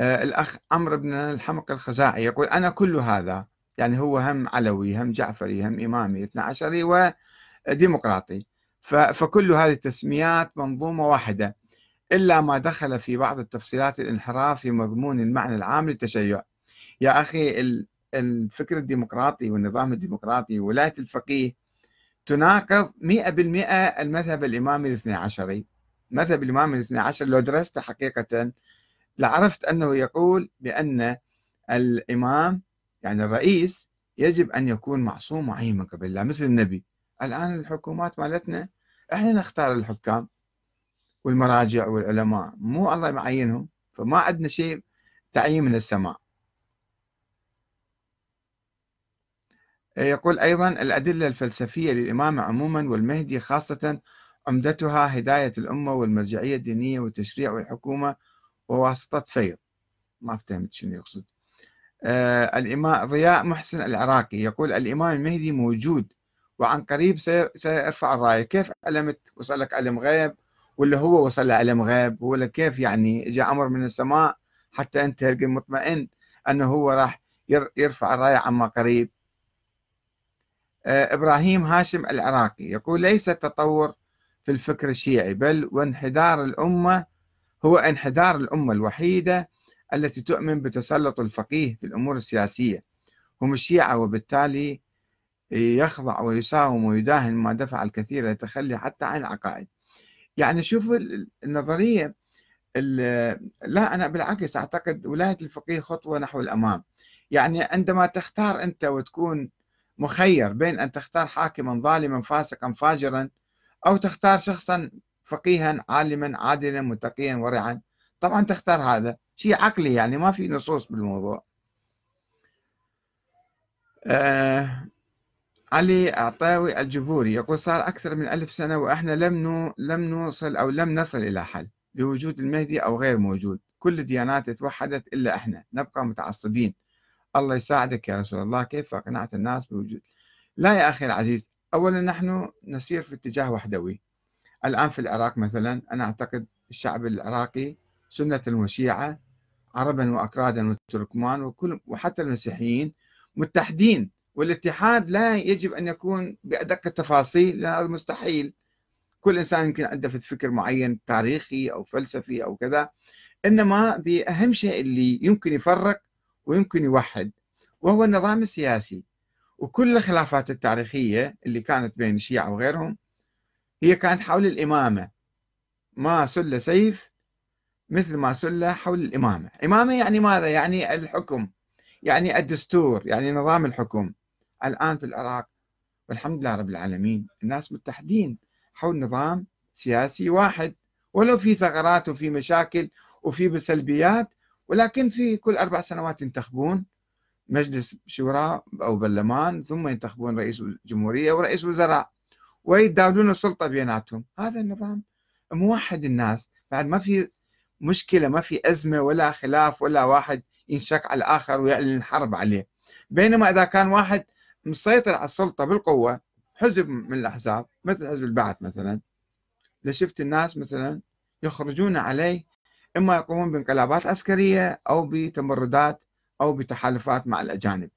آه، الأخ عمرو بن الحمق الخزاعي يقول أنا كل هذا يعني هو هم علوي هم جعفري هم إمامي اثنى عشري وديمقراطي فكل هذه التسميات منظومة واحدة إلا ما دخل في بعض التفصيلات الانحراف في مضمون المعنى العام للتشيع. يا أخي الفكر الديمقراطي والنظام الديمقراطي ولاية الفقيه تناقض 100% المذهب الإمامي الاثني عشري مذهب الإمام الاثني عشر لو درسته حقيقة لعرفت أنه يقول بأن الإمام يعني الرئيس يجب أن يكون معصوم معين من قبل الله مثل النبي. الآن الحكومات مالتنا إحنا نختار الحكام والمراجع والعلماء. مو الله معينهم فما عندنا شيء تعيين من السماء. يقول أيضا الأدلة الفلسفية للإمامة عموما والمهدي خاصة عمدتها هداية الأمة والمرجعية الدينية والتشريع والحكومة وواسطة فيض. ما فهمت شنو يقصد. آه الإمام ضياء محسن العراقي. يقول الإمام المهدي موجود وعن قريب سيرفع الراية كيف علمت وصلك علم غيب؟ ولا هو وصل علم غيب؟ ولا كيف يعني جاء أمر من السماء حتى أنت مطمئن أنه هو راح يرفع الراية عما قريب؟ آه إبراهيم هاشم العراقي يقول ليس التطور في الفكر الشيعي بل وانحدار الأمة هو انحدار الأمة الوحيدة التي تؤمن بتسلط الفقيه في الأمور السياسية. هم الشيعة وبالتالي يخضع ويساوم ويداهن ما دفع الكثير للتخلي حتى عن العقائد يعني شوفوا النظرية لا أنا بالعكس أعتقد ولاية الفقيه خطوة نحو الأمام. يعني عندما تختار أنت وتكون مخير بين أن تختار حاكما ظالما فاسقا فاجرا أو تختار شخصا فقيها عالما عادلا متقيا ورعا. طبعا تختار هذا. شيء عقلي يعني ما في نصوص بالموضوع. آه علي عطاوي الجبوري يقول صار أكثر من ألف سنة وإحنا لم لم نوصل أو لم نصل إلى حل بوجود المهدي أو غير موجود. كل الديانات توحدت إلا إحنا. نبقى متعصبين. الله يساعدك يا رسول الله. كيف أقنعت الناس بوجود؟ لا يا أخي العزيز أولا نحن نسير في اتجاه وحدوي. الآن في العراق مثلا أنا أعتقد الشعب العراقي سنة وشيعة عربا وأكرادا وتركمان وكل وحتى المسيحيين متحدين والاتحاد لا يجب أن يكون بأدق التفاصيل لأن هذا مستحيل. كل إنسان يمكن عنده فكر معين تاريخي أو فلسفي أو كذا إنما بأهم شيء اللي يمكن يفرق ويمكن يوحد وهو النظام السياسي. وكل الخلافات التاريخية اللي كانت بين الشيعة وغيرهم هي كانت حول الإمامة. ما سل سيف مثل ما سل حول الإمامة. إمامة يعني ماذا؟ يعني الحكم يعني الدستور يعني نظام الحكم. الآن في العراق والحمد لله رب العالمين الناس متحدين حول نظام سياسي واحد. ولو في ثغرات وفي مشاكل وفي سلبيات ولكن في كل أربع سنوات ينتخبون مجلس شورى أو برلمان ثم ينتخبون رئيس جمهورية ورئيس وزراء. ويتداولون السلطة بيناتهم. هذا النظام موحد الناس. بعد ما في مشكلة ما في أزمة ولا خلاف ولا واحد ينشك على الآخر ويعلن حرب عليه. بينما إذا كان واحد مسيطر على السلطة بالقوة حزب من الأحزاب مثل حزب البعث مثلا لشفت الناس مثلا يخرجون عليه إما يقومون بانقلابات عسكرية أو بتمردات أو بتحالفات مع الأجانب.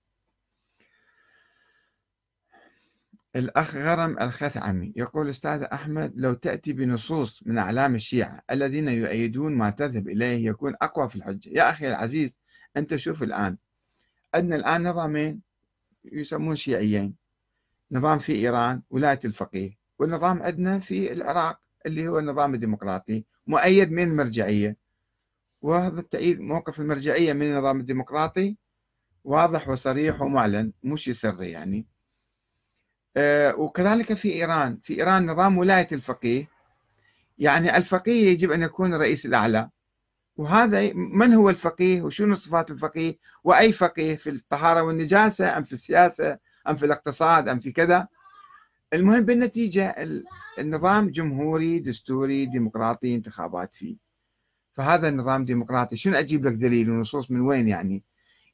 الأخ غرم الخثعمي يقول أستاذ أحمد لو تأتي بنصوص من أعلام الشيعة الذين يؤيدون ما تذهب إليه يكون أقوى في الحجة. يا أخي العزيز أنت شوف الآن. عندنا الآن نظامين يسمون شيعيين. نظام في إيران ولاية الفقيه والنظام عندنا في العراق اللي هو النظام الديمقراطي مؤيد من المرجعية وهذا التأييد موقف المرجعية من النظام الديمقراطي واضح وصريح ومعلن شيء سري يعني. وكذلك في إيران. في إيران نظام ولاية الفقيه. يعني الفقيه يجب أن يكون الرئيس الأعلى. وهذا من هو الفقيه؟ وشنو صفات الفقيه؟ وأي فقيه؟ في الطهارة والنجاسة أم في السياسة أم في الاقتصاد أم في كذا. المهم بالنتيجة النظام جمهوري دستوري ديمقراطي انتخابات فيه. فهذا النظام ديمقراطي. شنو أجيب لك دليل ونصوص من وين يعني؟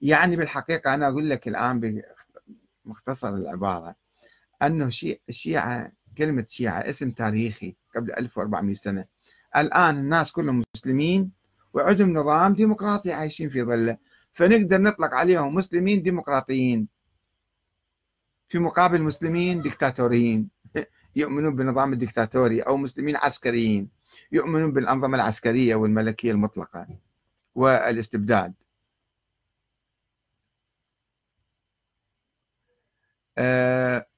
يعني بالحقيقة أنا أقول لك الآن بمختصر العبارة. أنه الشيعة كلمة شيعة اسم تاريخي قبل 1400 سنة. الآن الناس كلهم مسلمين وعندهم نظام ديمقراطي عايشين في ظله. فنقدر نطلق عليهم مسلمين ديمقراطيين. في مقابل مسلمين ديكتاتوريين. يؤمنون بالنظام الديكتاتوري أو مسلمين عسكريين. يؤمنون بالأنظمة العسكرية والملكية المطلقة والاستبداد. آه